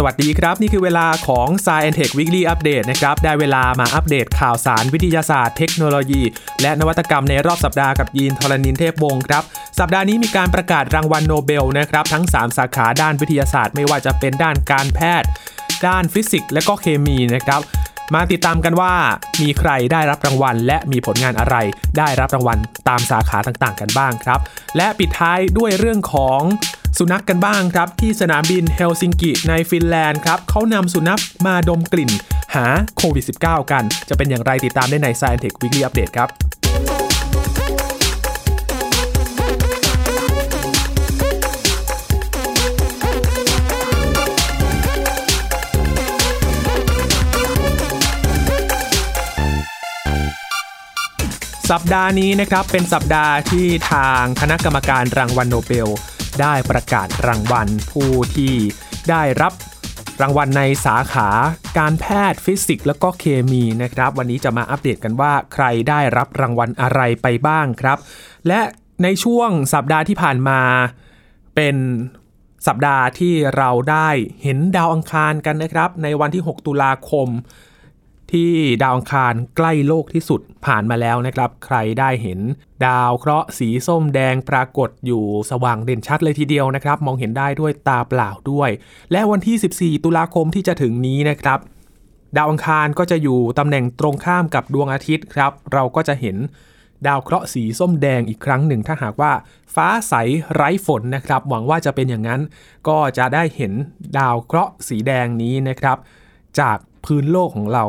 สวัสดีครับ นี่คือเวลาของ Science Tech Weekly Update นะครับ ได้เวลามาอัปเดตข่าวสารวิทยาศาสตร์เทคโนโลยี และนวัตกรรมในรอบสัปดาห์กับยีนทรณินเทพวงศ์ครับ สัปดาห์นี้มีการประกาศรางวัลโนเบลนะครับ ทั้ง 3 สาขาด้านวิทยาศาสตร์ ไม่ว่าจะเป็นด้านการแพทย์ ด้านฟิสิกส์และก็เคมีนะครับมาติดตามกันว่ามีใครได้รับรางวัล และมีผลงานอะไร ได้รับรางวัลตามสาขาต่างๆ กันบ้างครับ และปิดท้ายด้วยเรื่องของ สุนัขกันบ้างครับที่สนามบินเฮลซิงกิในฟินแลนด์ครับเขานำสุนัขมาดมกลิ่น หาโควิด -19 กัน จะเป็นอย่างไรติดตามได้ใน Science Tech Weekly Update ครับสัปดาห์นี้นะครับเป็นสัปดาห์ที่ทางคณะกรรมการรางวัลโนเบล ได้ประกาศรางวัลผู้ที่ได้รับรางวัลในสาขาการแพทย์ฟิสิกส์แล้วก็เคมีนะครับ วันนี้จะมาอัปเดตกันว่าใครได้รับรางวัลอะไรไปบ้างครับ และในช่วงสัปดาห์ที่ผ่านมาเป็นสัปดาห์ที่เราได้เห็นดาวอังคารกันนะครับ ในวันที่ 6 ตุลาคม ที่ดาวอังคารใกล้โลกที่สุดผ่านมาแล้วนะครับ ใครได้เห็น ดาวเคราะห์สีส้มแดงปรากฏอยู่สว่างเด่นชัดเลยทีเดียวนะครับ มองเห็นได้ด้วยตาเปล่าด้วย และวันที่ 14 ตุลาคมที่จะถึงนี้นะครับ ดาวอังคารก็จะอยู่ตำแหน่งตรงข้ามกับดวงอาทิตย์ครับ เราก็จะเห็นดาวเคราะห์สีส้มแดงอีกครั้งหนึ่งถ้าหากว่าฟ้าใสไร้ฝนนะครับ หวังว่าจะเป็นอย่างนั้น ก็จะได้เห็นดาวเคราะห์สีแดงนี้นะครับ จาก พื้นโลกของเรา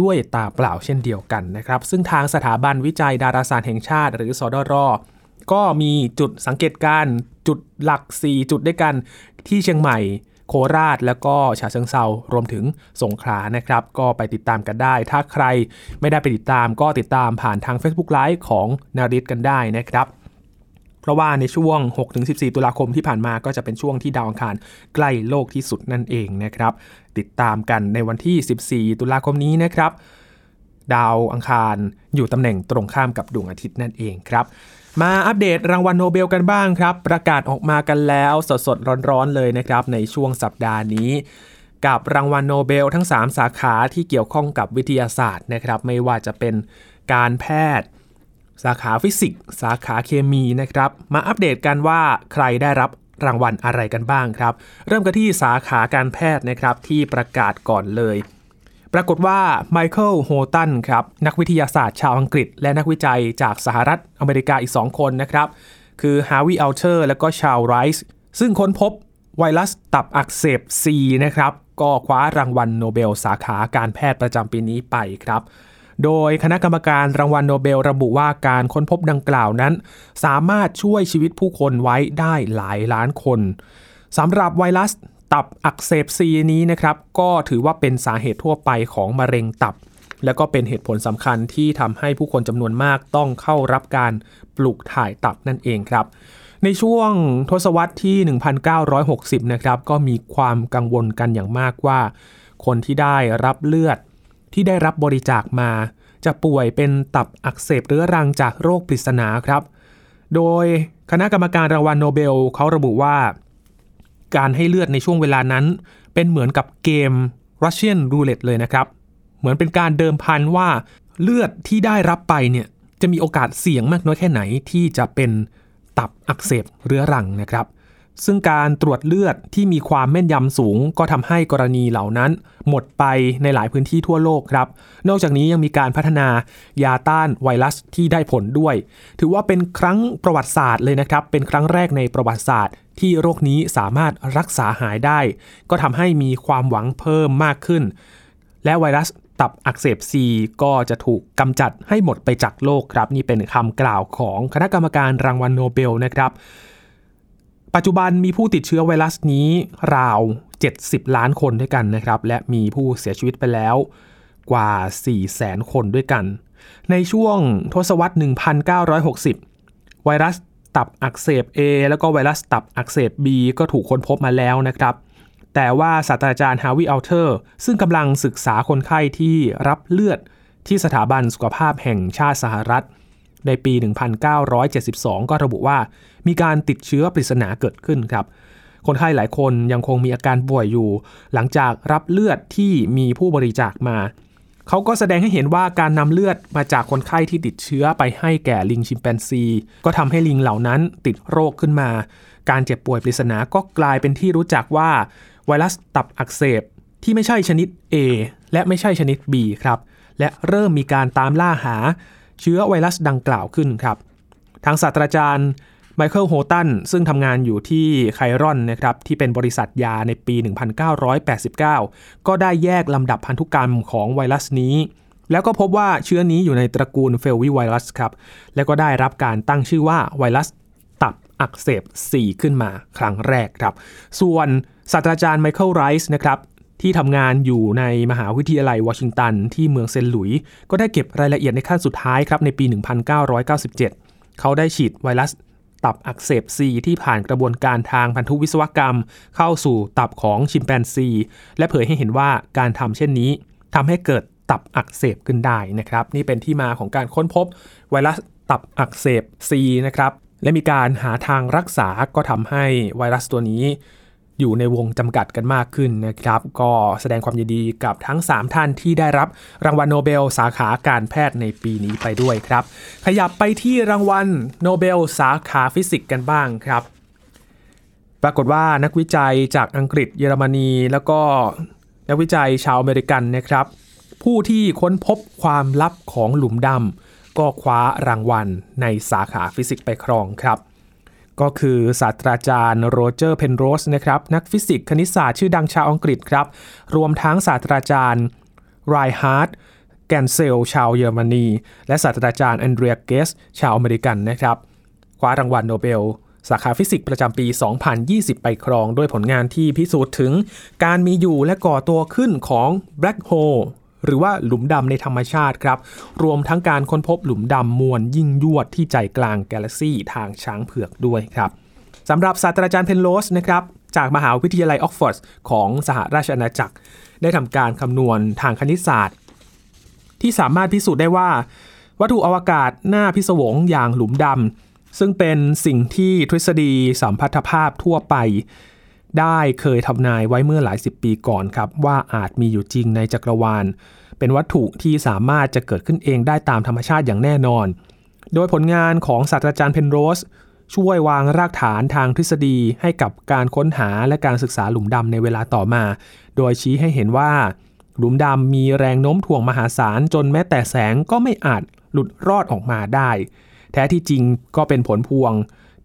ด้วยตาเปล่าเช่นเดียวกันนะครับ ซึ่งทางสถาบันวิจัยดาราศาสตร์แห่งชาติ หรือสดรก็มีจุดสังเกตการณ์จุดหลัก 4 จุดด้วยกันที่เชียงใหม่โคราช แล้วก็ฉะเชิงเซารวมถึงสงขลานะครับ ก็ไปติดตามกันได้ ถ้าใครไม่ได้ไปติดตามก็ติดตามผ่านทาง Facebook Live ของนาริตกันได้นะครับ เพราะว่าในช่วง 6-14 ตุลาคมที่ผ่านมาก็จะเป็นช่วงที่ดาวอังคารใกล้โลกที่สุดนั่นเองนะครับ ติดตามกันในวันที่ 14 ตุลาคมนี้นะครับ ดาวอังคารอยู่ตำแหน่งตรงข้ามกับดวงอาทิตย์นั่นเองครับ มาอัปเดตรางวัลโนเบลกันบ้างครับ ประกาศออกมากันแล้วสดๆร้อนๆเลยนะครับ ในช่วงสัปดาห์นี้กับรางวัลโนเบลทั้ง 3 สาขาที่เกี่ยวข้องกับวิทยาศาสตร์นะครับ ไม่ว่าจะเป็นการแพทย์ สาขาฟิสิกส์สาขาเคมีนะครับ มาอัปเดตกันว่าใครได้รับรางวัลอะไรกันบ้างครับ เริ่มกันที่สาขาการแพทย์นะครับที่ประกาศก่อนเลย ปรากฏว่าไมเคิล ฮอตันครับนักวิทยาศาสตร์ชาวอังกฤษ และนักวิจัยจากสหรัฐอเมริกาอีก 2 คนนะครับ คือฮาร์วีย์ อัลเทอร์และก็ชาวไรส์ซึ่งค้นพบไวรัสตับอักเสบ C นะครับ ก็คว้ารางวัลโนเบลสาขาการแพทย์ประจำปีนี้ไปครับ โดยคณะกรรมการรางวัลโนเบลระบุว่าการค้นพบดังกล่าวนั้น สามารถช่วยชีวิตผู้คนไว้ได้หลายล้านคนสำหรับไวรัสตับอักเสบซีนี้นะครับ ก็ถือว่าเป็นสาเหตุทั่วไปของมะเร็งตับ และก็เป็นเหตุผลสำคัญที่ทำให้ผู้คนจำนวนมากต้องเข้ารับการปลูกถ่ายตับนั่นเองครับ ในช่วงทศวรรษที่ 1960 นะครับ ก็มีความกังวลกันอย่างมากว่า คนที่ได้รับเลือด ที่ได้รับบริจาคมา จะป่วยเป็นตับอักเสบเรื้อรังจากโรคปริศนาครับ โดยคณะกรรมการรางวัลโนเบลเขาระบุว่า การให้เลือดในช่วงเวลานั้น เป็นเหมือนกับเกม Russian Roulette เลยนะครับ เหมือนเป็นการเดิมพันว่าเลือดที่ได้รับไปเนี่ยจะมีโอกาสเสี่ยงมากน้อยแค่ไหนที่จะเป็นตับอักเสบเรื้อรังนะครับ ซึ่งการตรวจเลือดที่มีความแม่นยำสูง ก็ทำให้กรณีเหล่านั้น หมดไปในหลายพื้นที่ทั่วโลกครับ นอกจากนี้ยังมีการพัฒนายาต้านไวรัสที่ได้ผลด้วย ถือว่าเป็นครั้งประวัติศาสตร์เลยนะครับ เป็นครั้งแรกในประวัติศาสตร์ ที่โรคนี้สามารถรักษาหายได้ ก็ทำให้มีความหวังเพิ่มมากขึ้น และไวรัสตับอักเสบซีก็จะถูกกำจัดให้หมดไปจากโลกครับ นี่เป็นคำกล่าวของคณะกรรมการรางวัลโนเบลนะครับ ปัจจุบันมีผู้ติดเชื้อไวรัสนี้ราว 70 ล้านคนด้วยกันนะครับ และมีผู้เสียชีวิตไปแล้วกว่า4แสนคนด้วยกัน ในช่วงทศวรรษ 1960 ไวรัสตับอักเสบ A แล้วก็ไวรัสตับอักเสบ B ก็ถูกค้นพบมาแล้วนะครับ แต่ว่าศาสตราจารย์ฮาวิอัลเทอร์ ซึ่งกำลังศึกษาคนไข้ที่รับเลือดที่สถาบันสุขภาพแห่งชาติสหรัฐ ในปี 1972 ก็ระบุว่ามีการติดเชื้อปริศนาเกิดขึ้นครับ คนไข้หลายคนยังคงมีอาการป่วยอยู่ หลังจากรับเลือดที่มีผู้บริจาคมา เขาก็แสดงให้เห็นว่าการนำเลือดมาจากคนไข้ที่ติดเชื้อไปให้แก่ลิงชิมแปนซี ก็ทำให้ลิงเหล่านั้นติดโรคขึ้นมา การเจ็บป่วยปริศนาก็กลายเป็นที่รู้จักว่าไวรัสตับอักเสบที่ไม่ใช่ชนิด A และไม่ใช่ชนิด B ครับ และเริ่มมีการตามล่าหา เชื้อไวรัสดังกล่าวขึ้นครับ ทางศาสตราจารย์ไมเคิลโฮตันซึ่งทำงานอยู่ที่ไครอนนะครับที่เป็นบริษัทยาในปี 1989 ก็ได้แยกลำดับพันธุกรรมของไวรัสนี้ แล้วก็พบว่าเชื้อนี้อยู่ในตระกูลเฟลวิไวรัสครับ และก็ได้รับการตั้งชื่อว่าไวรัสตับอักเสบ 4 ขึ้นมาครั้งแรกครับ ส่วนศาสตราจารย์ไมเคิลไรส์นะครับ ที่ทำงานอยู่ในมหาวิทยาลัยวอชิงตัน ที่เมืองเซนต์หลุยส์ก็ได้เก็บรายละเอียดในขั้นสุดท้ายครับในปี 1997 เขาได้ฉีดไวรัสตับอักเสบซีที่ผ่านกระบวนการทางพันธุวิศวกรรม เข้าสู่ตับของชิมแปนซี และเผยให้เห็นว่าการทำเช่นนี้ทำให้เกิดตับอักเสบขึ้นได้นะครับ นี่เป็นที่มาของการค้นพบไวรัสตับอักเสบซีนะครับและมีการหาทางรักษาก็ทำให้ไวรัสตัวนี้ อยู่ในวงจำกัดกันมากขึ้นนะครับ ก็แสดงความยินดีกับทั้ง 3 ท่านที่ได้รับรางวัลโนเบล สาขาการแพทย์ในปีนี้ไปด้วยครับ ขยับไปที่รางวัลโนเบล สาขาฟิสิกส์กันบ้างครับ ปรากฏว่านักวิจัยจากอังกฤษเยอรมนี แล้วก็นักวิจัยชาวอเมริกันนะครับ ผู้ที่ค้นพบความลับของหลุมดำก็คว้ารางวัลในสาขาฟิสิกส์ไปครองครับ ก็คือศาสตราจารย์โรเจอร์เพนโรสนะครับนักฟิสิกส์คณิตศาสตร์ชื่อดังชาวอังกฤษครับ รวมทั้งศาสตราจารย์ไรน์ฮาร์ด เกนเซลชาวเยอรมนี และศาสตราจารย์แอนเดรียเกส ชาวอเมริกันนะครับคว้ารางวัลโนเบล สาขาฟิสิกส์ประจำปี 2020 ไปครอง ด้วยผลงานที่พิสูจน์ถึงการมีอยู่และก่อตัวขึ้นของBlack Hole หรือว่าหลุมดำในธรรมชาติครับ รวมทั้งการค้นพบหลุมดำมวลยิ่งยวดที่ใจกลางกาแล็กซี่ทางช้างเผือกด้วยครับสำหรับศาสตราจารย์เพนโรสนะครับจากมหาวิทยาลัยออกซฟอร์ดของสหราชอาณาจักร ได้ทำการคำนวณทางคณิตศาสตร์ ที่สามารถพิสูจน์ได้ว่า วัตถุอวกาศน่าพิศวงอย่างหลุมดำซึ่งเป็นสิ่งที่ทฤษฎีสัมพัทธภาพทั่วไป ได้เคยทำนายไว้เมื่อหลายสิบปีก่อนครับว่าอาจมีอยู่จริงในจักรวาล เป็นวัตถุที่สามารถจะเกิดขึ้นเองได้ตามธรรมชาติอย่างแน่นอน โดยผลงานของศาสตราจารย์เพนโรส ช่วยวางรากฐานทางทฤษฎีให้กับการค้นหาและการศึกษาหลุมดำในเวลาต่อมา โดยชี้ให้เห็นว่า หลุมดำมีแรงโน้มถ่วงมหาศาลจนแม้แต่แสงก็ไม่อาจหลุดรอดออกมาได้ แท้ที่จริงก็เป็นผลพวง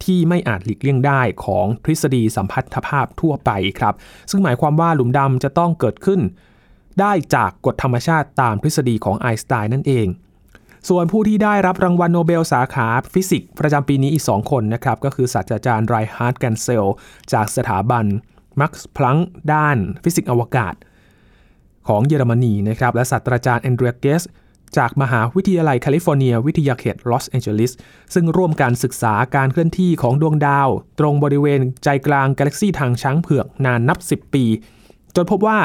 ที่ไม่อาจหลีกเลี่ยงได้ของทฤษฎีสัมพัทธภาพทั่วไปครับ ซึ่งหมายความว่าหลุมดำจะต้องเกิดขึ้น ได้จากกฎธรรมชาติตามทฤษฎีของไอน์สไตน์นั่นเอง ส่วนผู้ที่ได้รับรางวัลโนเบลสาขาฟิสิกส์ประจำปีนี้อีก 2 คนนะครับ ก็คือศาสตราจารย์ไรน์ฮาร์ด เกนเซลจากสถาบันมักซ์พลังค์ด้านฟิสิกส์อวกาศ ของเยอรมนีนะครับ และศาสตราจารย์แอนเดรียเกส จากมหาวิทยาลัยแคลิฟอร์เนีย วิทยาเขตลอสแอนเจลิสซึ่งร่วมการศึกษาการเคลื่อนที่ของดวงดาว ตรงบริเวณใจกลางกาแล็กซีทางช้างเผือกนานนับ 10 ปี จนพบว่า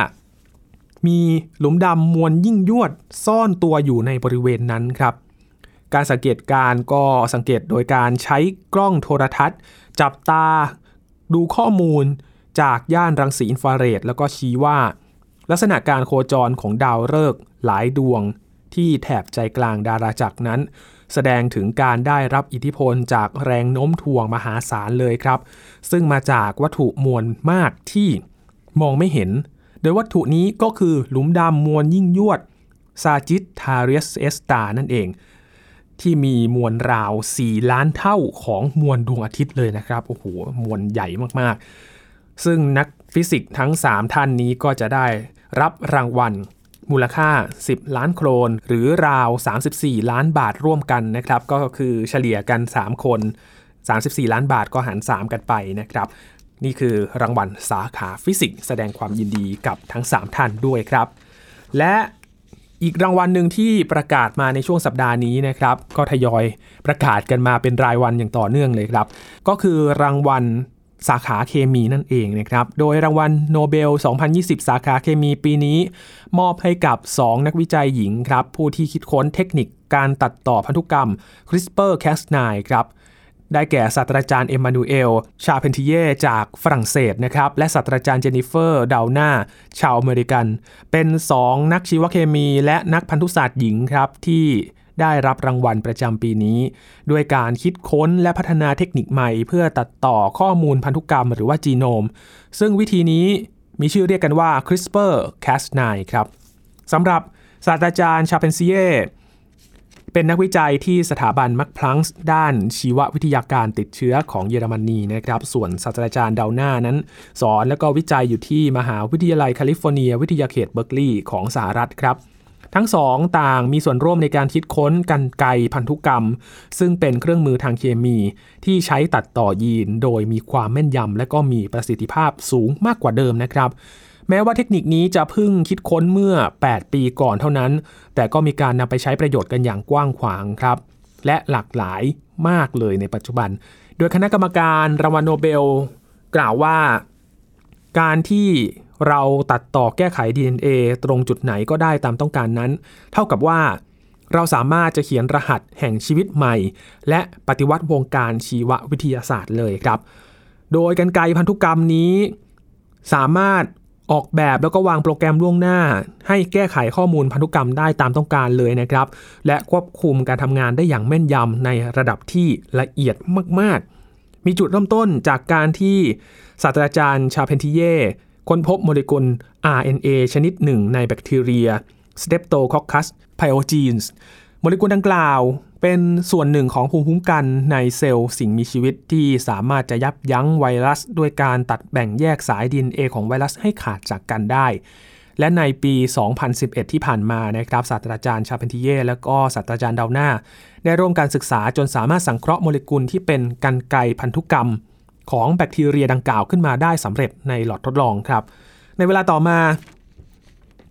มีหลุมดำมวลยิ่งยวดซ่อนตัวอยู่ในบริเวณนั้นครับ การสังเกตการณ์ก็สังเกตโดยการใช้กล้องโทรทรรศน์ จับตาดูข้อมูลจากย่านรังสีอินฟราเรดแล้วก็ชี้ว่า ลักษณะการโคจรของดาวฤกษ์หลายดวง ที่แถบใจกลางดาราจักรนั้น แสดงถึงการได้รับอิทธิพลจากแรงโน้มถ่วงมหาศาลเลยครับ ซึ่งมาจากวัตถุมวลมากที่มองไม่เห็น โดยวัตถุนี้ก็คือหลุมดำมวลยิ่งยวดซาจิตทาเรสเอสตานั่นเอง ที่มีมวลราว 4 ล้านเท่าของมวลดวงอาทิตย์เลยนะครับโอ้โหมวลใหญ่มากๆ ซึ่งนักฟิสิกส์ทั้ง 3 ท่านนี้ก็จะได้รับรางวัล มูลค่า 10 ล้านโครน หรือราว 34 ล้านบาทร่วมกันนะครับก็คือเฉลี่ยกัน 3 คน 34 ล้านบาทก็หาร 3 กันไปนะครับ นี่คือรางวัลสาขาฟิสิกส์แสดงความยินดีกับทั้ง 3 ท่านด้วยครับ และอีกรางวัลหนึ่งที่ประกาศมาในช่วงสัปดาห์นี้นะครับ ก็ทยอยประกาศกันมาเป็นรายวันอย่างต่อเนื่องเลยครับ ก็คือรางวัล สาขาเคมีนั่นเองนะครับ โดยรางวัลโนเบล 2020 สาขาเคมีปีนี้ มอบให้กับ 2 นักวิจัยหญิงครับ ผู้ที่คิดค้นเทคนิคการตัดต่อพันธุกรรม CRISPR-Cas9 ครับ ได้แก่ศาสตราจารย์เอมมานูเอล ชาร์ป็องติเยจากฝรั่งเศสนะครับ และศาสตราจารย์เจนนิเฟอร์ ดาวด์นาชาวอเมริกัน เป็น 2 นักชีวเคมีและนักพันธุศาสตร์หญิงครับที่ ได้รับรางวัลประจำปีนี้ ด้วยการคิดค้นและพัฒนาเทคนิคใหม่ เพื่อตัดต่อข้อมูลพันธุกรรมหรือว่าจีโนม ซึ่งวิธีนี้มีชื่อเรียกกันว่า CRISPR-Cas9 ครับสำหรับศาสตราจารย์ชาร์ป็องติเยเป็นนักวิจัยที่สถาบันมักซ์พลังค์ด้านชีววิทยาการติดเชื้อของเยอรมนีนะครับ ส่วนศาสตราจารย์ดาวด์นานั้น สอนและก็วิจัยอยู่ที่มหาวิทยาลัยแคลิฟอร์เนีย วิทยาเขตเบิร์กลีย์ของสหรัฐครับ ทั้งสองต่างมีส่วนร่วมในการคิดค้นกันไกพันธุกรรม ซึ่งเป็นเครื่องมือทางเคมี ที่ใช้ตัดต่อยีน โดยมีความแม่นยำและก็มีประสิทธิภาพสูงมากกว่าเดิมนะครับแม้ว่าเทคนิคนี้จะเพิ่งคิดค้นเมื่อ 8 ปีก่อนเท่านั้น แต่ก็มีการนำไปใช้ประโยชน์กันอย่างกว้างขวางครับ และหลากหลายมากเลยในปัจจุบัน โดยคณะกรรมการรางวัลโนเบล กล่าวว่า การที่ เราตัดต่อแก้ไข DNA ตรงจุดไหนก็ได้ตามต้องการนั้น เท่ากับว่าเราสามารถจะเขียนรหัสแห่งชีวิตใหม่ และปฏิวัติวงการชีววิทยาศาสตร์เลยครับ โดยกันไกพันธุกรรมนี้ สามารถออกแบบแล้วก็วางโปรแกรมล่วงหน้า ให้แก้ไขข้อมูลพันธุกรรมได้ตามต้องการเลยนะครับ และควบคุมการทำงานได้อย่างแม่นยำในระดับที่ละเอียดมาก ๆ มีจุดเริ่มต้นจากการที่ศาสตราจารย์ชาเพนทิเย ค้นพบโมเลกุล RNA ชนิดหนึ่งในแบคทีเรีย Streptococcus pyogenes โมเลกุลดังกล่าว เป็นส่วนหนึ่งของภูมิคุ้มกันในเซลล์สิ่งมีชีวิตที่สามารถจะยับยั้งไวรัส ด้วยการตัดแบ่งแยกสาย DNA ของไวรัสให้ขาดจากกันได้ และในปี 2011 ที่ผ่านมานะครับศาสตราจารย์ชาเพนทิเย่และก็ศาสตราจารย์ดาวนาได้ร่วมการศึกษาจนสามารถสังเคราะห์โมเลกุลที่เป็นกันไกพันธุกรรม ของแบคทีเรียดังกล่าวขึ้นมาได้สำเร็จในหลอดทดลองครับ ในเวลาต่อมา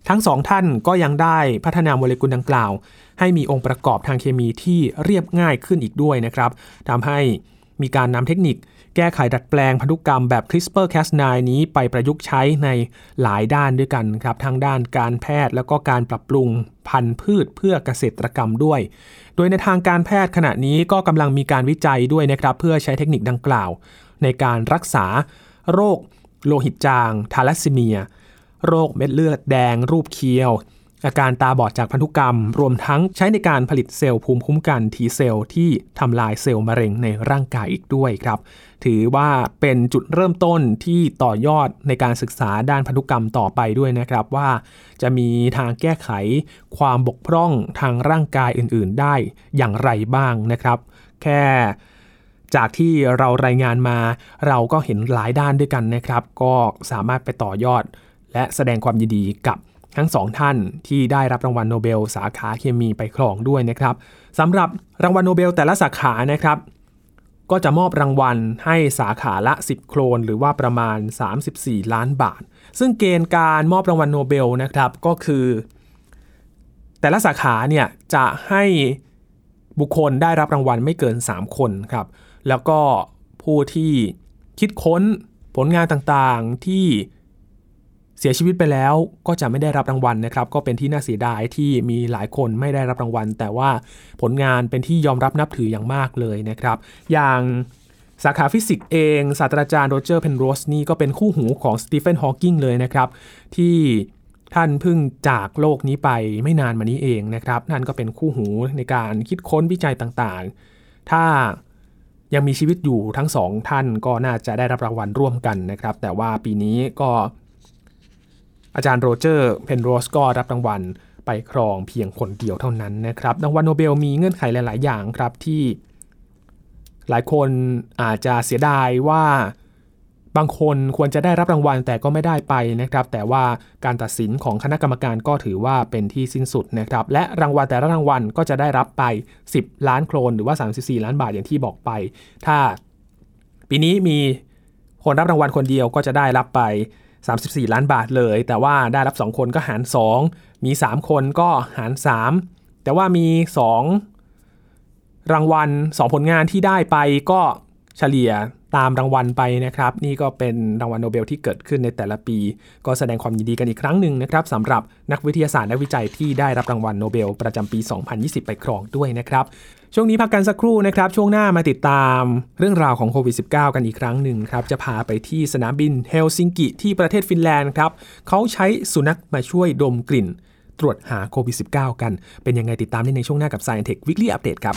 ทั้งสองท่านก็ยังได้พัฒนาโมเลกุลดังกล่าว ให้มีองค์ประกอบทางเคมีที่เรียบง่ายขึ้นอีกด้วยนะครับทำให้มีการนำเทคนิค แก้ไขดัดแปลงพันธุกรรมแบบ CRISPR-Cas9 นี้ไปประยุกต์ใช้ในหลายด้านด้วยกันครับทั้งด้านการแพทย์แล้วก็การปรับปรุงพันธุ์พืชเพื่อเกษตรกรรมด้วย โดยในทางการแพทย์ขณะนี้ก็กำลังมีการวิจัยด้วยนะครับ เพื่อใช้เทคนิคดังกล่าว ในการรักษาโรคโลหิตจาง ธาลัสซีเมีย โรคเม็ดเลือดแดง รูปเคียว อาการตาบอดจากพันธุกรรม รวมทั้งใช้ในการผลิตเซลล์ภูมิคุ้มกันทีเซลล์ที่ทำลายเซลล์มะเร็งในร่างกายอีกด้วยครับ ถือว่าเป็นจุดเริ่มต้นที่ต่อยอดในการศึกษาด้านพันธุกรรมต่อไปด้วยนะครับว่า จะมีทางแก้ไขความบกพร่องทางร่างกายอื่น ๆ ได้อย่างไรบ้างนะครับ แค่ จากที่เรารายงานมาเราก็เห็นหลายด้านด้วยกันนะครับ ก็สามารถไปต่อยอด และแสดงความยินดีกับทั้งสองท่านที่ได้รับรางวัลโนเบล สาขาเคมีไปครองด้วยนะครับสำหรับรางวัลโนเบลแต่ละสาขานะครับ ก็จะมอบรางวัลให้สาขาละ 10 โครน หรือว่าประมาณ 34 ล้านบาท ซึ่งเกณฑ์การมอบรางวัลโนเบลนะครับก็คือ แต่ละสาขาเนี่ยจะให้บุคคลได้รับรางวัลไม่เกิน 3 คนครับ แล้วก็ผู้ที่คิดค้นผลงานต่างๆที่เสียชีวิตไปแล้วก็จะไม่ได้รับรางวัลนะครับ ก็เป็นที่น่าเสียดายที่มีหลายคนไม่ได้รับรางวัล แต่ว่าผลงานเป็นที่ยอมรับนับถืออย่างมากเลยนะครับ อย่างสาขาฟิสิกส์เองศาสตราจารย์โรเจอร์เพนโรสนี่ก็เป็นคู่หูของสตีเฟนฮอว์กิงเลยนะครับ ที่ท่านเพิ่งจากโลกนี้ไปไม่นานมานี้เองนะครับท่านก็เป็นคู่หูในการคิดค้นวิจัยต่างๆ ถ้า ยังมีชีวิตอยู่ทั้งสองท่านก็น่าจะได้รับรางวัลร่วมกันนะครับ แต่ว่าปีนี้ก็อาจารย์โรเจอร์เพนโรสก็รับรางวัลไปครองเพียงคนเดียวเท่านั้นนะครับ รางวัลโนเบลมีเงื่อนไขหลาย ๆ อย่างครับที่หลายคนอาจจะเสียดายว่า บางคนควรจะได้รับรางวัลแต่ก็ไม่ได้ไปนะครับ แต่ว่าการตัดสินของคณะกรรมการก็ถือว่าเป็นที่สิ้นสุดนะครับ และรางวัลแต่ละรางวัลก็จะได้รับไป 10 ล้านโครนหรือว่า 34 ล้านบาทอย่างที่บอกไป ถ้าปีนี้มีคนรับรางวัลคนเดียวก็จะได้รับไป 34 ล้านบาทเลย แต่ว่าได้รับ 2 คนก็หาร 2 มี 3 คนก็หาร 3 แต่ว่ามี 2 รางวัล 2 ผลงานที่ได้ไปก็เฉลี่ย ตามรางวัลไปนะครับ นี่ก็เป็นรางวัลโนเบลที่เกิดขึ้นในแต่ละปี ก็แสดงความยินดีกันอีกครั้งหนึ่งนะครับสำหรับนักวิทยาศาสตร์และวิจัยที่ได้รับรางวัลโนเบลประจำปี 2020 ไปครองด้วยนะครับ ช่วงนี้พักกันสักครู่นะครับ ช่วงหน้ามาติดตามเรื่องราวของโควิด -19 กันอีกครั้งหนึ่งครับ จะพาไปที่สนามบินเฮลซิงกิที่ประเทศฟินแลนด์ครับเขาใช้สุนัขมาช่วยดมกลิ่น ตรวจหาโควิด -19 กัน เป็นยังไงติดตามได้ในช่วงหน้ากับ Science Tech Weekly Update ครับ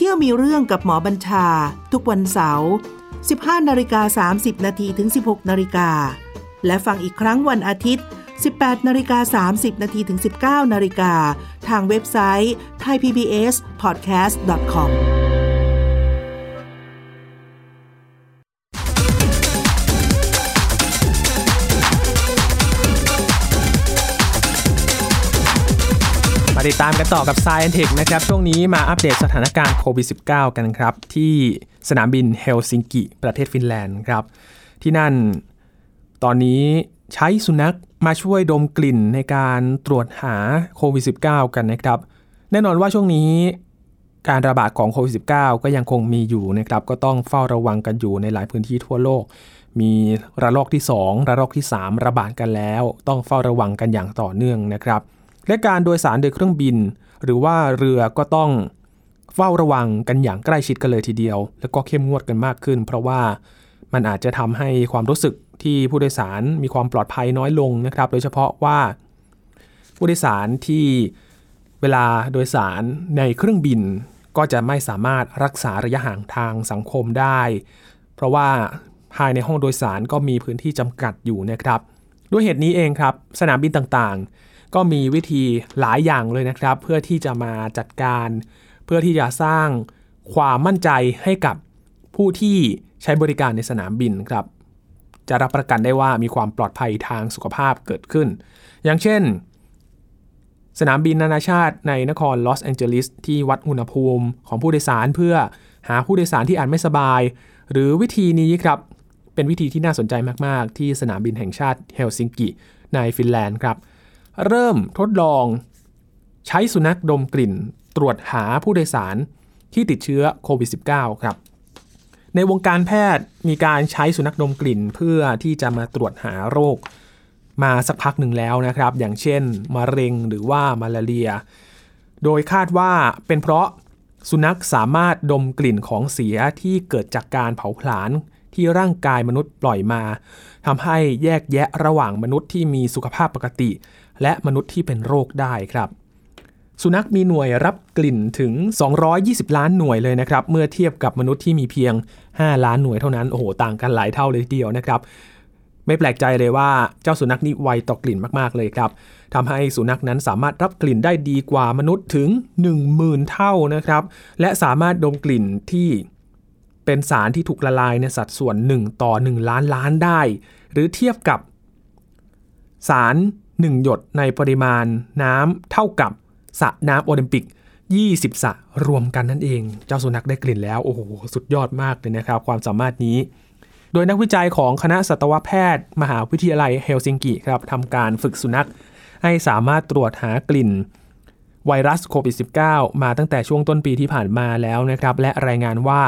เที่ยวมีเรื่องกับหมอบัญชา ทุกวันเสาร์ 15นาฬิกา30นาทีถึง 16นาฬิกาและฟังอีกครั้งวันอาทิตย์ 18นาฬิกา30นาทีถึง 19นาฬิกาทางเว็บไซต์ thaipbspodcast.com มาติดตามกันต่อกับ Science Tech นะครับ ช่วงนี้มาอัปเดตสถานการณ์โควิด -19 กันครับ ที่สนามบินเฮลซิงกิประเทศฟินแลนด์ครับ ที่นั่นตอนนี้ใช้สุนัขมาช่วยดมกลิ่นในการตรวจหาโควิด -19 กันนะครับ แน่นอนว่าช่วงนี้การระบาดของโควิด -19 ก็ยังคงมีอยู่นะครับ ก็ต้องเฝ้าระวังกันอยู่ในหลายพื้นที่ทั่วโลก มีระลอกที่ 2 ระลอกที่ 3 ระบาดกันแล้ว ต้องเฝ้าระวังกันอย่างต่อเนื่องนะครับ และการโดยสารโดยเครื่องบิน หรือว่าเรือก็ต้องเฝ้าระวังกันอย่างใกล้ชิดกันเลยทีเดียว แล้วก็เข้มงวดกันมากขึ้น เพราะว่ามันอาจจะทำให้ความรู้สึกที่ผู้โดยสารมีความปลอดภัยน้อยลงนะครับ โดยเฉพาะว่า ผู้โดยสารที่เวลาโดยสารในเครื่องบินก็จะไม่สามารถรักษาระยะห่างทางสังคมได้ เพราะว่าภายในห้องโดยสารก็มีพื้นที่จำกัดอยู่นะครับ ด้วยเหตุนี้เองครับ สนามบินต่างๆ ก็มีวิธีหลายอย่างเลยนะครับ เพื่อที่จะมาจัดการ เพื่อที่จะสร้างความมั่นใจให้กับผู้ที่ใช้บริการในสนามบินครับ จะรับประกันได้ว่ามีความปลอดภัยทางสุขภาพเกิดขึ้น อย่างเช่น สนามบินนานาชาติในนครลอสแองเจลิสที่วัดอุณหภูมิของผู้โดยสารเพื่อหาผู้โดยสารที่อาจไม่สบาย หรือวิธีนี้ครับเป็นวิธีที่น่าสนใจมาก ๆ ที่สนามบินแห่งชาติเฮลซิงกิในฟินแลนด์ครับ เริ่มทดลองใช้สุนัขดมกลิ่น ตรวจหาผู้โดยสารที่ติดเชื้อโควิด -19 ครับ ในวงการแพทย์มีการใช้สุนัขดมกลิ่นเพื่อที่จะมาตรวจหาโรค มาสักพักหนึ่งแล้วนะครับ อย่างเช่นมะเร็งหรือว่ามาลาเรีย โดยคาดว่าเป็นเพราะสุนัขสามารถดมกลิ่นของเสียที่เกิดจากการเผาผลาญที่ร่างกายมนุษย์ปล่อยมาทำให้แยกแยะระหว่างมนุษย์ที่มีสุขภาพปกติ และมนุษย์ที่เป็นโรคได้ครับสุนัขมีหน่วยรับกลิ่นถึง 220 ล้านหน่วยเลยนะครับ เมื่อเทียบกับมนุษย์ที่มีเพียง 5 ล้านหน่วยเท่านั้น โอ้โห ต่างกันหลายเท่าเลยทีเดียวนะครับ ไม่แปลกใจเลยว่าเจ้าสุนัขนี่ไวต่อกลิ่นมากๆเลยครับทำให้สุนัขนั้นสามารถรับกลิ่นได้ดีกว่ามนุษย์ถึง 10,000 เท่านะครับ และสามารถดมกลิ่นที่เป็นสารที่ถูกละลายในสัดส่วน 1 ต่อ 1 ล้านล้านได้ หรือเทียบกับสาร 1 หยดในปริมาณน้ำเท่ากับสระน้ำโอลิมปิก 20สระรวมกันนั่นเอง เจ้าสุนัขได้กลิ่นแล้ว โอ้โห สุดยอดมากเลยนะครับ ความสามารถนี้ โดยนักวิจัยของคณะสัตวแพทย์ มหาวิทยาลัยเฮลซิงกิครับทำการฝึกสุนัข ให้สามารถตรวจหากลิ่น ไวรัสโควิด -19 มาตั้งแต่ช่วงต้นปีที่ผ่านมาแล้วนะครับ และรายงานว่า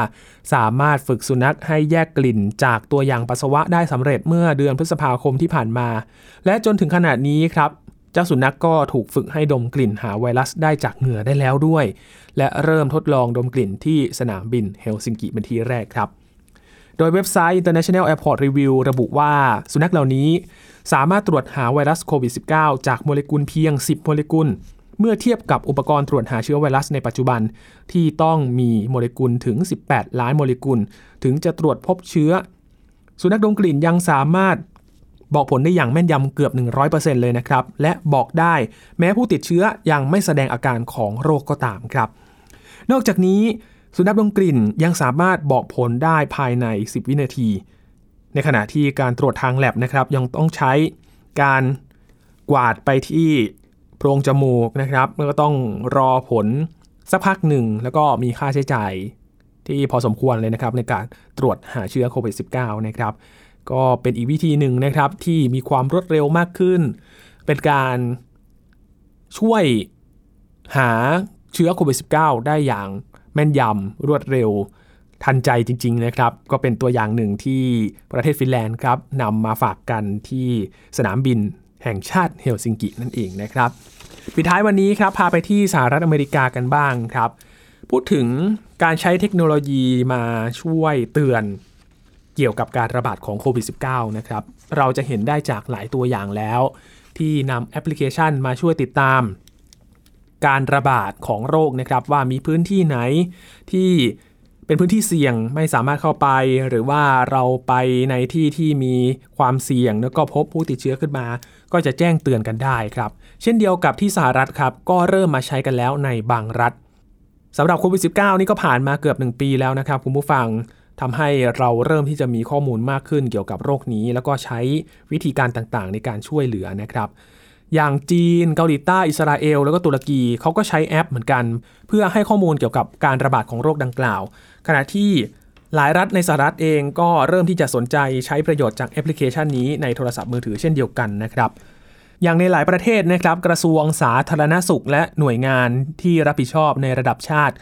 สามารถฝึกสุนัขให้แยกกลิ่นจากตัวอย่างปัสสาวะได้สำเร็จเมื่อเดือนพฤษภาคมที่ผ่านมา และจนถึงขนาดนี้ครับเจ้าสุนัขกก็ถูกฝึกให้ดมกลิ่นหาไวรัสได้จากเหงื่อได้แล้วด้วย และเริ่มทดลองดมกลิ่นที่สนามบินเฮลซิงกิเป็นที่แรกครับ โดยเว็บไซต์ International Airport Review ระบุว่าสุนัขเหล่านี้ สามารถตรวจหาไวรัสโควิด -19 จากโมเลกุลเพียง 10 โมเลกุล เมื่อเทียบกับอุปกรณ์ตรวจหาเชื้อไวรัสในปัจจุบัน ที่ต้องมีโมเลกุลถึง 18 ล้านโมเลกุล ถึงจะตรวจพบเชื้อ สุนัขดมกลิ่นยังสามารถบอกผลได้อย่างแม่นยำเกือบ 100%เลยนะครับ และบอกได้แม้ผู้ติดเชื้อยังไม่แสดงอาการของโรคก็ตามครับ นอกจากนี้สุนัขดมกลิ่นยังสามารถบอกผลได้ภายใน 10 วินาที ในขณะที่การตรวจทางแลบนะครับยังต้องใช้การกวาดไปที่ โพรงจมูกนะครับแล้วก็ต้องรอผลสักพักหนึ่ง แล้วก็มีค่าใช้จ่ายที่พอสมควรเลยนะครับ ในการตรวจหาเชื้อโควิด -19 นะครับ ก็เป็นอีกวิธีหนึ่งนะครับที่มีความรวดเร็วมากขึ้น เป็นการช่วยหาเชื้อโควิด -19 ได้อย่างแม่นยำรวดเร็วทันใจจริง ๆ นะครับ ก็เป็นตัวอย่างหนึ่งที่ประเทศฟินแลนด์ครับนำมาฝากกันที่สนามบิน แห่งชาติเฮลซิงกินั่นเองนะครับปิดท้ายวันนี้ครับพาไปที่สหรัฐอเมริกากันบ้างครับ พูดถึงการใช้เทคโนโลยีมาช่วยเตือนเกี่ยวกับการระบาดของโควิด -19 นะครับเราจะเห็นได้จากหลายตัวอย่างแล้ว ที่นำแอปพลิเคชันมาช่วยติดตาม การระบาดของโรคนะครับว่ามีพื้นที่ไหนที่เป็นพื้นที่เสี่ยงไม่สามารถเข้าไป หรือว่าเราไปในที่ที่มีความเสี่ยงแล้วก็พบผู้ติดเชื้อขึ้นมา ก็จะแจ้งเตือนกันได้ครับ เช่นเดียวกับที่สหรัฐครับก็เริ่มมาใช้กันแล้วในบางรัฐสำหรับโควิด -19 นี่ก็ผ่านมาเกือบ 1 ปีแล้วนะครับคุณผู้ฟังทำให้เราเริ่มที่จะมีข้อมูลมากขึ้นเกี่ยวกับโรคนี้ แล้วก็ใช้วิธีการต่างๆ ในการช่วยเหลือนะครับ อย่างจีนเกาหลีใต้อิสราเอล แล้วก็ตุรกีเขาก็ใช้แอปเหมือนกัน เพื่อให้ข้อมูลเกี่ยวกับการระบาดของโรคดังกล่าว ขณะที่ หลายรัฐในสหรัฐเองก็เริ่มที่จะสนใจใช้ประโยชน์จากแอปพลิเคชันนี้ในโทรศัพท์มือถือเช่นเดียวกันนะครับ อย่างในหลายประเทศนะครับ กระทรวงสาธารณสุขและหน่วยงานที่รับผิดชอบในระดับชาติ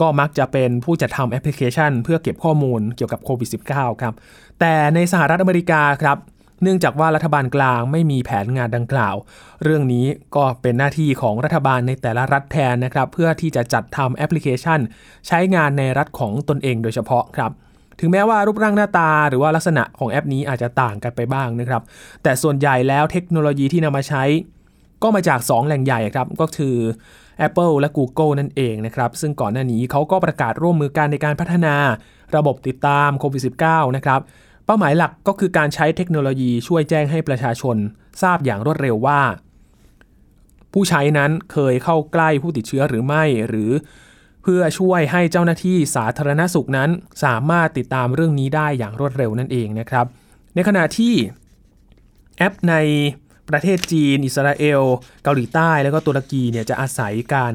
ก็มักจะเป็นผู้จัดทำแอปพลิเคชัน เพื่อเก็บข้อมูลเกี่ยวกับโควิด -19 ครับ แต่ในสหรัฐอเมริกาครับ เนื่องจากว่ารัฐบาลกลางไม่มีแผนงานดังกล่าว เรื่องนี้ก็เป็นหน้าที่ของรัฐบาลในแต่ละรัฐแทนนะครับ เพื่อที่จะจัดทำแอปพลิเคชัน ใช้งานในรัฐของตนเองโดยเฉพาะครับถึงแม้ว่ารูปร่างหน้าตาหรือว่าลักษณะของแอปนี้อาจจะต่างกันไปบ้างนะครับ แต่ส่วนใหญ่แล้วเทคโนโลยีที่นำมาใช้ ก็มาจาก 2 แหล่งใหญ่ครับ ก็คือ Apple และ Google นั่นเองนะครับ ซึ่งก่อนหน้านี้เขาก็ประกาศร่วมมือกันในการพัฒนา ระบบติดตามโควิด -19 นะครับ เป้าหมายหลักก็คือการใช้เทคโนโลยีช่วยแจ้งให้ประชาชน ทราบอย่างรวดเร็วว่า ผู้ใช้นั้นเคยเข้าใกล้ผู้ติดเชื้อหรือไม่ หรือเพื่อช่วยให้เจ้าหน้าที่สาธารณสุขนั้น สามารถติดตามเรื่องนี้ได้อย่างรวดเร็วนั่นเองนะครับ ในขณะที่แอปในประเทศจีน อิสราเอล เกาหลีใต้ แล้วก็ตุรกีเนี่ยจะอาศัยการ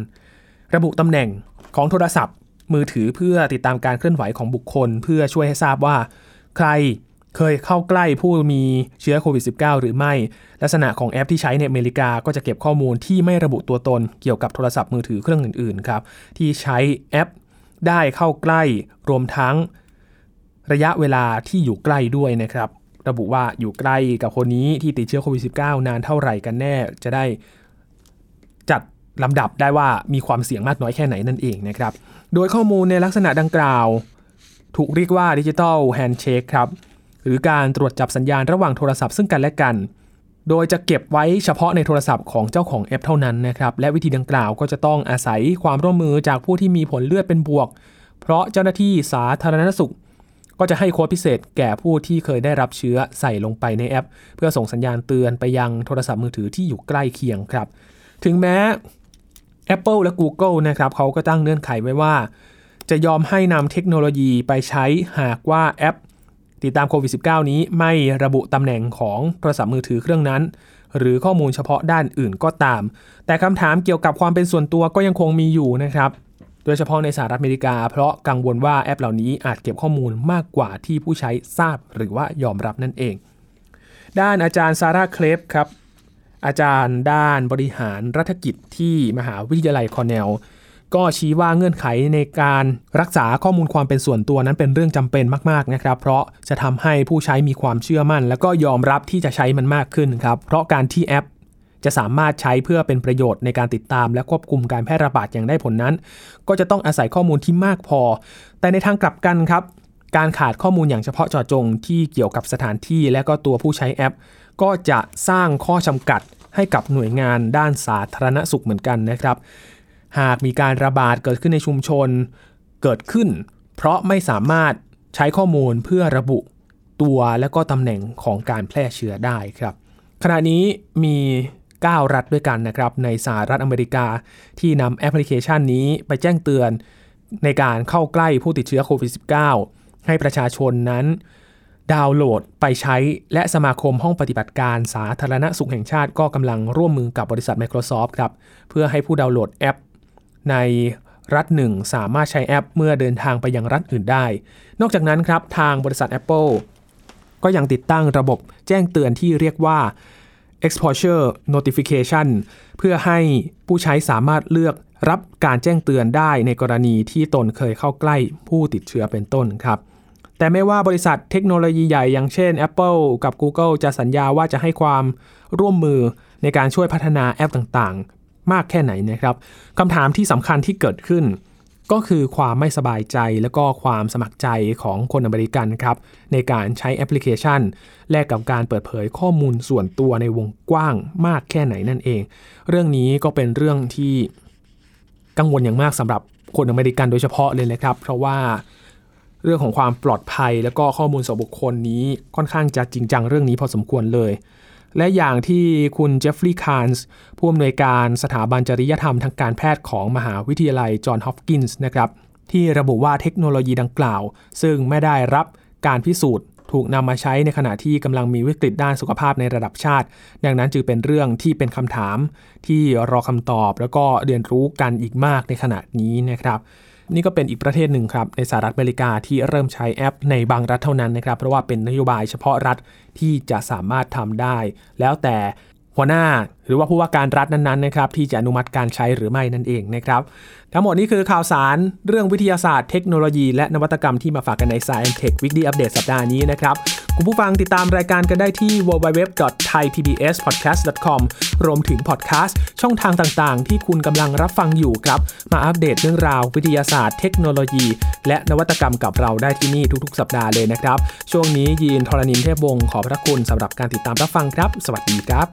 ระบุตำแหน่งของโทรศัพท์ มือถือเพื่อติดตามการเคลื่อนไหวของบุคคล เพื่อช่วยให้ทราบว่า ใครเคยเข้าใกล้ผู้มีเชื้อโควิด -19 หรือไม่ ลักษณะของแอปที่ใช้ในอเมริกาก็จะเก็บข้อมูลที่ไม่ระบุตัวตนเกี่ยวกับโทรศัพท์มือถือเครื่องอื่นๆครับที่ใช้แอปได้เข้าใกล้รวมทั้งระยะเวลาที่อยู่ใกล้ด้วยนะครับ ระบุว่าอยู่ใกล้กับคนนี้ที่ติดเชื้อโควิด -19 นานเท่าไหร่กันแน่จะได้จัดลำดับได้ว่ามีความเสี่ยงมากน้อยแค่ไหนนั่นเองนะครับ โดยข้อมูลในลักษณะดังกล่าว ถูกเรียกว่า digital handshake ครับหรือการตรวจจับสัญญาณระหว่างโทรศัพท์ซึ่งกันและกัน โดยจะเก็บไว้เฉพาะในโทรศัพท์ของเจ้าของแอปเท่านั้นนะครับและวิธีดังกล่าวก็จะต้องอาศัยความร่วมมือจากผู้ที่มีผลเลือดเป็นบวก เพราะเจ้าหน้าที่สาธารณสุข ก็จะให้โค้ดพิเศษแก่ผู้ที่เคยได้รับเชื้อใส่ลงไปในแอป เพื่อส่งสัญญาณเตือนไปยังโทรศัพท์มือถือที่อยู่ใกล้เคียงครับ ถึงแม้ Apple และ Google นะครับเขาก็ตั้งเงื่อนไขไว้ว่า จะยอมให้นำเทคโนโลยีไปใช้หากว่าแอป ติดตามโควิด -19 นี้ไม่ระบุตำแหน่งของโทรศัพท์มือถือเครื่องนั้น หรือข้อมูลเฉพาะด้านอื่นก็ตาม แต่คำถามเกี่ยวกับความเป็นส่วนตัวก็ยังคงมีอยู่นะครับ โดยเฉพาะในสหรัฐอเมริกา เพราะกังวลว่าแอปเหล่านี้อาจเก็บข้อมูลมากกว่าที่ผู้ใช้ทราบหรือว่ายอมรับนั่นเอง ด้านอาจารย์ซาร่าเคลฟครับอาจารย์ด้านบริหารรัฐกิจที่มหาวิทยาลัยคอร์เนล ก็ชี้ว่าเงื่อนไขในการรักษาข้อมูลความเป็นส่วนตัวนั้นเป็นเรื่องจำเป็นมากๆนะครับ เพราะจะทำให้ผู้ใช้มีความเชื่อมั่น และก็ยอมรับที่จะใช้มันมากขึ้นครับ เพราะการที่แอปจะสามารถใช้เพื่อเป็นประโยชน์ในการติดตาม และควบคุมการแพร่ระบาดอย่างได้ผลนั้น ก็จะต้องอาศัยข้อมูลที่มากพอ แต่ในทางกลับกันครับ การขาดข้อมูลอย่างเฉพาะเจาะจงที่เกี่ยวกับสถานที่ และก็ตัวผู้ใช้แอป ก็จะสร้างข้อจำกัดให้กับหน่วยงานด้านสาธารณสุขเหมือนกันนะครับ หากมีการระบาดเกิดขึ้นในชุมชนเกิดขึ้น เพราะไม่สามารถใช้ข้อมูลเพื่อระบุตัวและก็ตำแหน่งของการแพร่เชื้อได้ครับ ขณะนี้มี 9 รัฐด้วยกันนะครับ ในสหรัฐอเมริกาที่นำแอปพลิเคชันนี้ไปแจ้งเตือนในการเข้าใกล้ผู้ติดเชื้อโควิด -19 ให้ประชาชนนั้น ดาวน์โหลดไปใช้ และสมาคมห้องปฏิบัติการสาธารณสุขแห่งชาติก็กำลังร่วมมือกับบริษัท Microsoft ครับ เพื่อให้ผู้ดาวน์โหลดแอป ในรัฐหนึ่งสามารถใช้แอปเมื่อเดินทางไปยังรัฐอื่นได้ นอกจากนั้นครับทางบริษัท Apple ก็ยังติดตั้งระบบแจ้งเตือนที่เรียกว่า exposure notification เพื่อให้ผู้ใช้สามารถเลือกรับการแจ้งเตือนได้ในกรณีที่ตนเคยเข้าใกล้ผู้ติดเชื้อเป็นต้นครับ แต่ไม่ว่าบริษัทเทคโนโลยีใหญ่อย่างเช่น Apple กับ Google จะสัญญาว่าจะให้ความร่วมมือในการช่วยพัฒนาแอปต่าง มากแค่ไหนนะครับคำถามที่สำคัญที่เกิดขึ้น ก็คือความไม่สบายใจและก็ความสมัครใจของคนอเมริกันครับในการใช้แอปพลิเคชัน แลกกับการเปิดเผยข้อมูลส่วนตัวในวงกว้างมากแค่ไหนนั่นเอง เรื่องนี้ก็เป็นเรื่องที่กังวลอย่างมากสำหรับคนอเมริกันโดยเฉพาะเลยนะครับ เพราะว่าเรื่องของความปลอดภัย และก็ข้อมูลส่วนบุคคลนี้ค่อนข้างจะจริงจังเรื่องนี้พอสมควรเลย และอย่างที่คุณเจฟฟรีย์คาร์นส์ผู้อำนวยการสถาบันจริยธรรมทางการแพทย์ของมหาวิทยาลัยจอห์นฮอปกินส์นะครับที่ระบุว่าเทคโนโลยีดังกล่าว ซึ่งไม่ได้รับการพิสูจน์ ถูกนำมาใช้ในขณะที่กำลังมีวิกฤตด้านสุขภาพในระดับชาติ ดังนั้นจึงเป็นเรื่องที่เป็นคำถามที่รอคำตอบแล้วก็เรียนรู้กันอีกมากในขณะนี้นะครับ นี่ก็เป็นอีกประเทศหนึ่งครับในสหรัฐอเมริกาที่เริ่มใช้แอปในบางรัฐเท่านั้นนะครับ เพราะว่าเป็นนโยบายเฉพาะรัฐที่จะสามารถทำได้ แล้วแต่หัวหน้าหรือว่าผู้ว่าการรัฐนั้นๆนะครับที่จะอนุมัติการใช้หรือไม่นั่นเองนะครับ ทั้งหมดนี้คือข่าวสารเรื่องวิทยาศาสตร์เทคโนโลยี และนวัตกรรมที่มาฝากกันใน Science Tech Weekly Update สัปดาห์นี้นะครับ คุณผู้ฟังติดตามรายการกันได้ที่ www.thaipbspodcast.com รวมถึงพอดแคสต์ช่องทางต่างๆ ที่คุณกำลังรับฟังอยู่ครับ มาอัปเดตเรื่องราววิทยาศาสตร์เทคโนโลยี และนวัตกรรมกับเราได้ที่นี่ทุกๆ สัปดาห์เลยนะครับ ช่วงนี้ยีนทรณินเทพวงศ์ขอพระคุณสำหรับการติดตามรับฟังครับ สวัสดีครับ